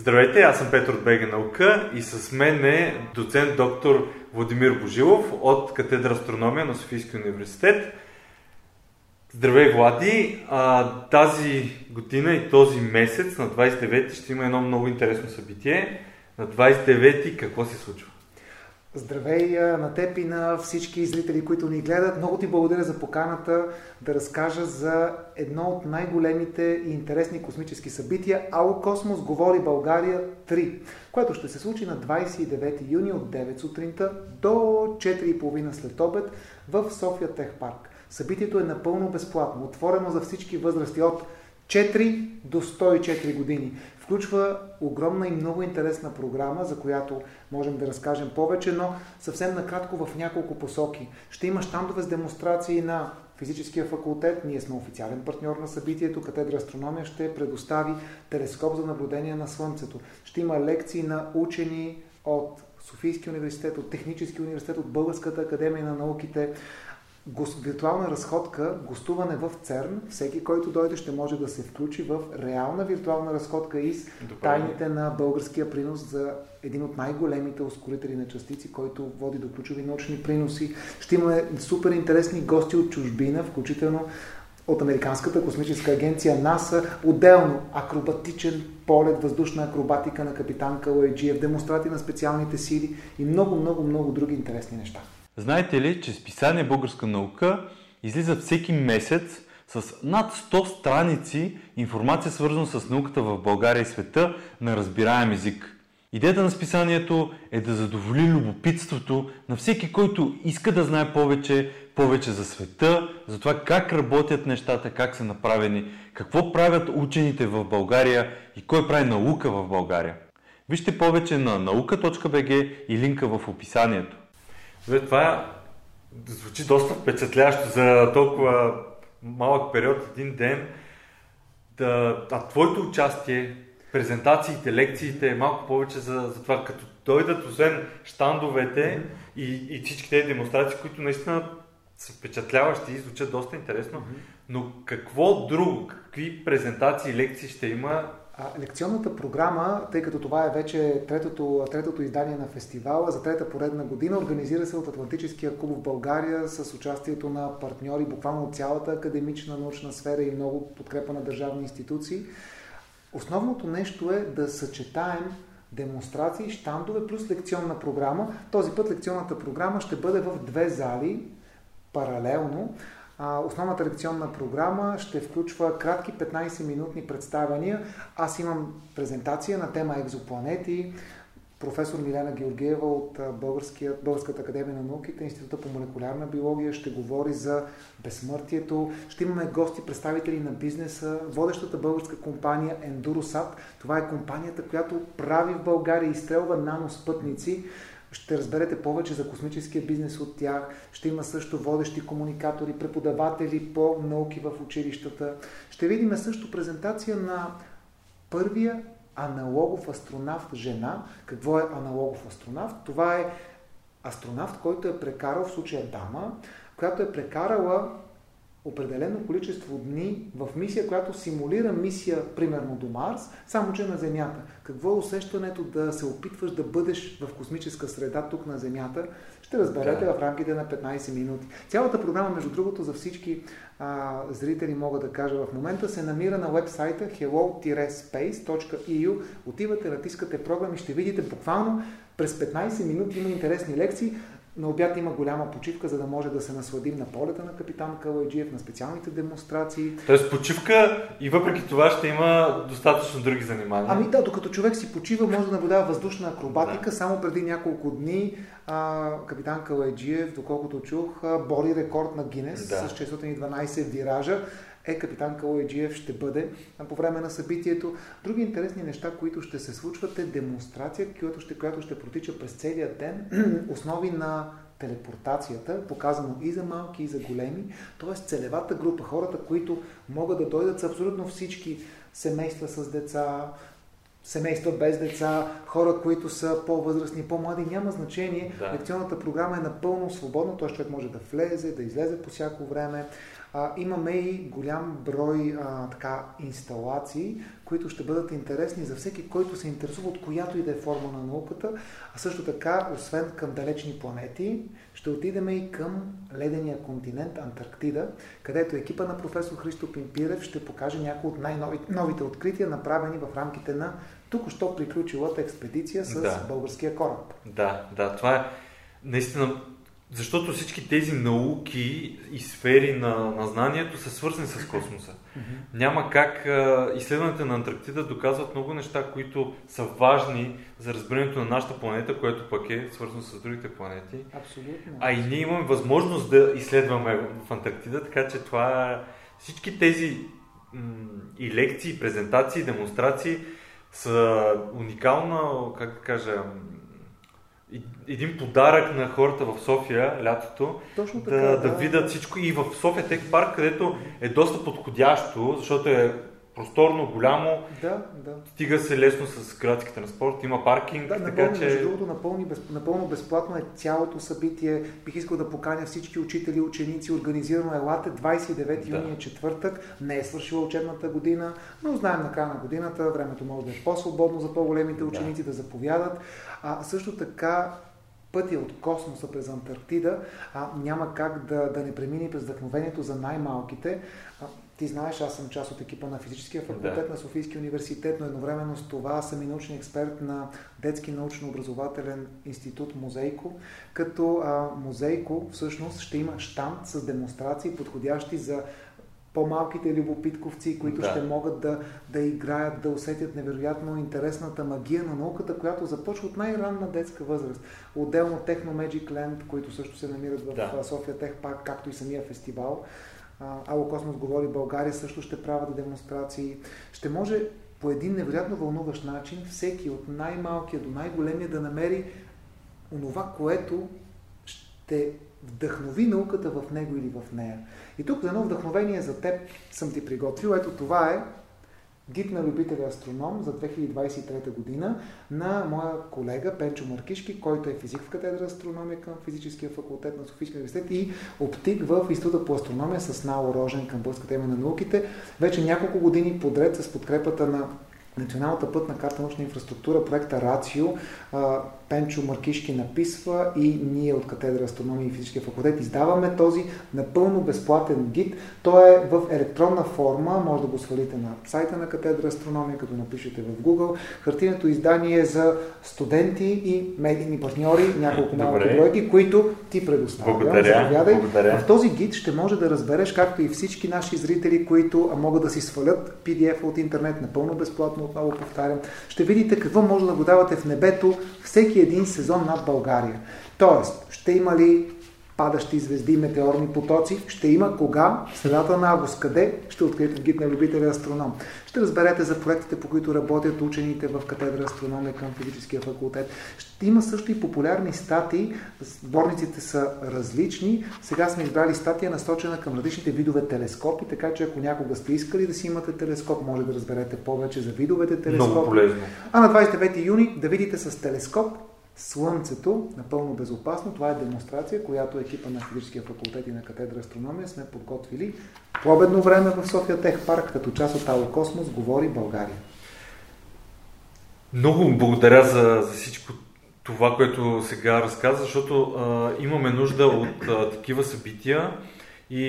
Здравейте, аз съм Петър от БГ Наука и с мен е доцент доктор Владимир Божилов от катедра астрономия на Софийския университет. Здравей, Влади! А, тази година и този месец, на 29 ще има едно много интересно събитие. На 29 какво се случва? Здравей на теб и на всички зрители, които ни гледат. Много ти благодаря за поканата да разкажа за едно от най-големите и интересни космически събития. Ало Космос говори България 3, което ще се случи на 29 юни от 9 сутринта до 4.30 след обед в София Тех Парк. Събитието е напълно безплатно, отворено за всички възрасти от 4 до 104 години. Включва огромна и много интересна програма, за която можем да разкажем повече, но съвсем накратко в няколко посоки. Ще има щандове с демонстрации на физическия факултет. Ние сме официален партньор на събитието. Катедра астрономия ще предостави телескоп за наблюдение на Слънцето. Ще има лекции на учени от Софийския университет, от Техническия университет, от Българската академия на науките виртуална разходка, гостуване в ЦЕРН, всеки, който дойде, ще може да се включи в реална виртуална разходка и с тайните на българския принос за един от най-големите ускорители на частици, който води до ключови научни приноси. Ще имаме супер интересни гости от чужбина, включително от Американската космическа агенция НАСА, отделно акробатичен полет, въздушна акробатика на капитан Калайджиев, демонстрати на специалните сили и много, много, много други интересни неща. Знаете ли, че списание Българска наука излиза всеки месец с над 100 страници информация свързана с науката в България и света на разбираем език. Идеята на списанието е да задоволи любопитството на всеки, който иска да знае повече, повече за света, за това как работят нещата, как са направени, какво правят учените в България и кой прави наука в България. Вижте повече на nauka.bg и линка в описанието. Това звучи доста впечатляващо за толкова малък период, един ден. Да, а твоето участие, презентациите, лекциите, малко повече за, за това, като дойдат, освен штандовете mm-hmm. и, и всички тези демонстрации, които наистина са впечатляващи и звучат доста интересно, mm-hmm. но какво друго, какви презентации, лекции ще има лекционната програма, тъй като това е вече третото, третото издание на фестивала за трета поредна година, организира се от Атлантическия клуб в България с участието на партньори буквално от цялата академична научна сфера и много подкрепа на държавни институции. Основното нещо е да съчетаем демонстрации, штандове плюс лекционна програма. Този път лекционната програма ще бъде в две зали паралелно. Основната лекционна програма ще включва кратки 15-минутни представяния. Аз имам презентация на тема екзопланети. Професор Милена Георгиева от Българската академия на науките, Института по молекулярна биология ще говори за безсмъртието. Ще имаме гости, представители на бизнеса, водещата българска компания Endurosat. Това е компанията, която прави в България и изстрелва наноспътници ще разберете повече за космическия бизнес от тях. Ще има също водещи комуникатори, преподаватели по науки в училищата. Ще видим също презентация на първия аналогов астронавт жена. Какво е аналогов астронавт? Това е астронавт, който е прекарал, в случая дама, която е прекарала определено количество дни в мисия, която симулира мисия, примерно до Марс, само че на Земята. Какво е усещането да се опитваш да бъдеш в космическа среда тук на Земята, ще разберете да. в рамките на 15 минути. Цялата програма, между другото, за всички а, зрители мога да кажа в момента, се намира на вебсайта hello-space.eu. Отивате, натискате програми, ще видите буквално през 15 минути има интересни лекции. На обяд има голяма почивка, за да може да се насладим на полета на капитан Калайджиев, на специалните демонстрации. Тоест почивка и въпреки това ще има достатъчно други занимания. Ами да, докато човек си почива, може да наблюдава въздушна акробатика. Да. Само преди няколко дни а, капитан Калайджиев, доколкото чух, бори рекорд на Гинес да. с 612 виража е капитан Калайджиев ще бъде по време на събитието. Други интересни неща, които ще се случват е демонстрация, която ще, която ще протича през целия ден, основи на телепортацията, показано и за малки, и за големи, т.е. целевата група, хората, които могат да дойдат с абсолютно всички семейства с деца, семейства без деца, хора, които са по-възрастни, по-млади, няма значение. Да. Лекционната програма е напълно свободна, т.е. човек може да влезе, да излезе по всяко време. А, имаме и голям брой а, така, инсталации, които ще бъдат интересни за всеки, който се интересува от която и да е форма на науката, а също така, освен към далечни планети, ще отидем и към ледения континент Антарктида, където екипа на професор Христо Пимпирев ще покаже някои от най-новите открития, направени в рамките на току-що приключилата експедиция с да. българския кораб. Да, да, това е наистина защото всички тези науки и сфери на, на знанието са свързани с космоса. Mm-hmm. Няма как а, изследването на Антарктида доказват много неща, които са важни за разбирането на нашата планета, което пък е свързано с другите планети. Абсолютно. А и ние имаме възможност да изследваме в Антарктида, така че това всички тези м- и лекции, и презентации, и демонстрации са уникална, как да кажа, един подарък на хората в София лятото Точно така, да, да, да видят всичко. И в София Тек парк, където е доста подходящо, защото е просторно, голямо, да, да. стига се лесно с градски транспорт, има паркинг, да, така напълно, че... Между другото, напълно, без, напълно безплатно е цялото събитие. Бих искал да поканя всички учители, ученици, организирано елате, 29 да. юни е четвъртък, не е свършила учебната година, но знаем на края на годината, времето може да е по-свободно за по-големите ученици да, да заповядат. А също така пътя от космоса през Антарктида а, няма как да, да не премине през вдъхновението за най-малките. Ти знаеш, аз съм част от екипа на физическия факултет да. на Софийския университет, но едновременно с това съм и научен експерт на Детски научно-образователен институт Музейко, като а, Музейко всъщност ще има штант с демонстрации, подходящи за по-малките любопитковци, които да. ще могат да, да играят, да усетят невероятно интересната магия на науката, която започва от най-ранна детска възраст. Отделно Techno Magic Land, които също се намират в да. София Тех Парк, както и самия фестивал. Ало Космос говори България също ще правят демонстрации. Ще може по един невероятно вълнуващ начин всеки от най-малкия до най-големия да намери онова, което ще вдъхнови науката в него или в нея. И тук за едно вдъхновение за теб съм ти приготвил. Ето това е гид на любителя астроном за 2023 година на моя колега Пенчо Маркишки, който е физик в катедра астрономия към физическия факултет на Софийския университет и оптик в Института по астрономия с Нао Рожен към Българската тема на науките. Вече няколко години подред с подкрепата на Националната пътна карта научна инфраструктура, проекта Рацио, Пенчо Маркишки написва и ние от катедра астрономия и физическия факултет издаваме този напълно безплатен гид. Той е в електронна форма, може да го свалите на сайта на катедра астрономия, като напишете в Google. Хартиното издание е за студенти и медийни партньори, няколко малки бройки, които ти предоставя. Благодаря. Благодаря. В този гид ще може да разбереш, както и всички наши зрители, които могат да си свалят PDF от интернет напълно безплатно, отново повтарям. Ще видите какво може да го давате в небето всеки един сезон над България. Тоест, ще има ли падащи звезди, метеорни потоци. Ще има кога? В средата на август. Къде? Ще откриете гид на любителя астроном. Ще разберете за проектите, по които работят учените в катедра астрономия към физическия факултет. Ще има също и популярни статии. Сборниците са различни. Сега сме избрали статия насочена към различните видове телескопи, така че ако някога сте искали да си имате телескоп, може да разберете повече за видовете телескопи. Много полезно. А на 29 юни да видите с телескоп Слънцето, напълно безопасно. Това е демонстрация, която екипа на физическия факултет и на катедра астрономия сме подготвили по обедно време в София Тех парк, като част от Ало Космос, говори България. Много благодаря за, за всичко това, което сега разказа, защото а, имаме нужда от а, такива събития и,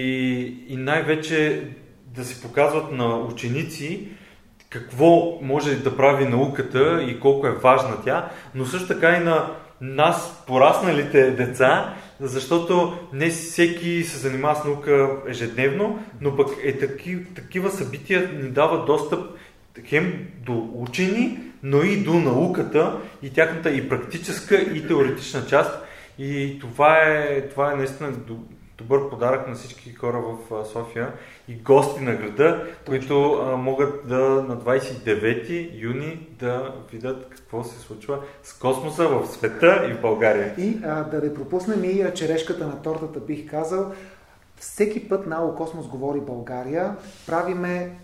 и най-вече да се показват на ученици какво може да прави науката и колко е важна тя, но също така и на нас, порасналите деца, защото не всеки се занимава с наука ежедневно, но пък е таки, такива събития ни дават достъп хем до учени, но и до науката и тяхната и практическа и теоретична част. И това е, това е наистина добър подарък на всички хора в София и гости на града, които а, могат да на 29 юни да видят какво се случва с космоса в света и в България. И а, да не пропуснем и черешката на тортата, бих казал. Всеки път на Космос говори България. Правиме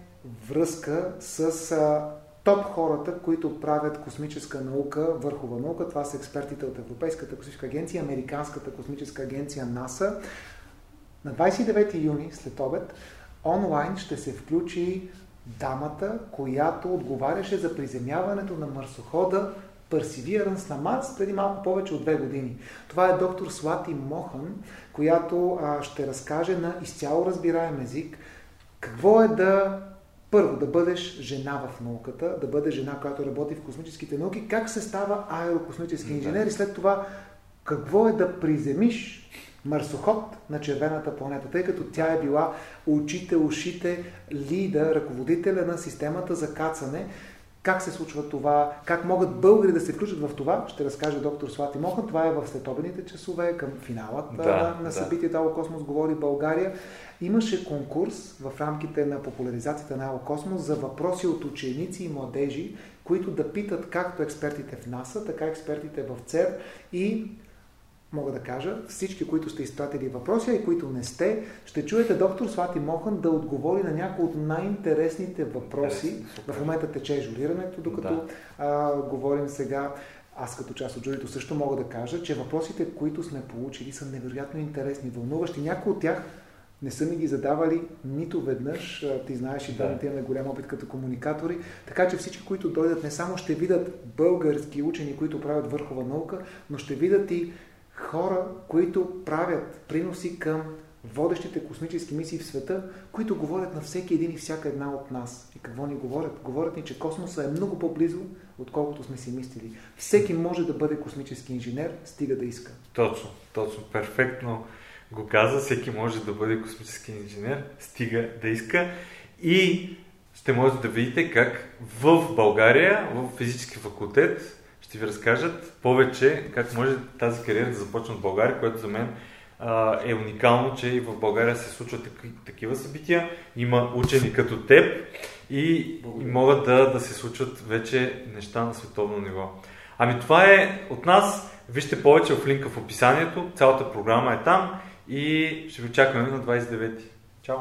връзка с а, топ хората, които правят космическа наука, върхова наука. Това са експертите от Европейската космическа агенция, Американската космическа агенция НАСА На 29 юни след обед онлайн ще се включи дамата, която отговаряше за приземяването на марсохода Perseverance на Марс преди малко повече от две години. Това е доктор Слати Мохан, която а, ще разкаже на изцяло разбираем език какво е да първо, да бъдеш жена в науката, да бъдеш жена, която работи в космическите науки, как се става аерокосмически инженер и след това какво е да приземиш марсоход на червената планета, тъй като тя е била очите, ушите, лида, ръководителя на системата за кацане. Как се случва това? Как могат българи да се включат в това? Ще разкаже доктор Слати Мохан. Това е в следобедните часове към финалът да, на събитието Ало Космос говори България. Имаше конкурс в рамките на популяризацията на Ало Космос за въпроси от ученици и младежи, които да питат както експертите в НАСА, така експертите в ЦЕР и мога да кажа, всички, които сте изпратили въпроси, и които не сте, ще чуете доктор Слати Мохан да отговори на някои от най-интересните въпроси. В момента тече журирането, докато да. а, говорим сега. Аз като част от журито също мога да кажа, че въпросите, които сме получили, са невероятно интересни, вълнуващи. Някои от тях не са ми ги задавали нито веднъж. Ти знаеш и да, да имаме голям опит като комуникатори. Така че всички, които дойдат, не само ще видят български учени, които правят върхова наука, но ще видят и хора, които правят приноси към водещите космически мисии в света, които говорят на всеки един и всяка една от нас. И какво ни говорят? Говорят ни, че космоса е много по-близо, отколкото сме си мислили. Всеки може да бъде космически инженер, стига да иска. Точно, точно, перфектно го каза. Всеки може да бъде космически инженер, стига да иска. И ще може да видите как в България, в физически факултет, ще ви разкажат повече как може тази кариера да започне в България, което за мен а, е уникално, че и в България се случват такива събития. Има учени като теб и, и могат да, да се случват вече неща на световно ниво. Ами това е от нас. Вижте повече в линка в описанието. Цялата програма е там и ще ви очакваме на 29. Чао!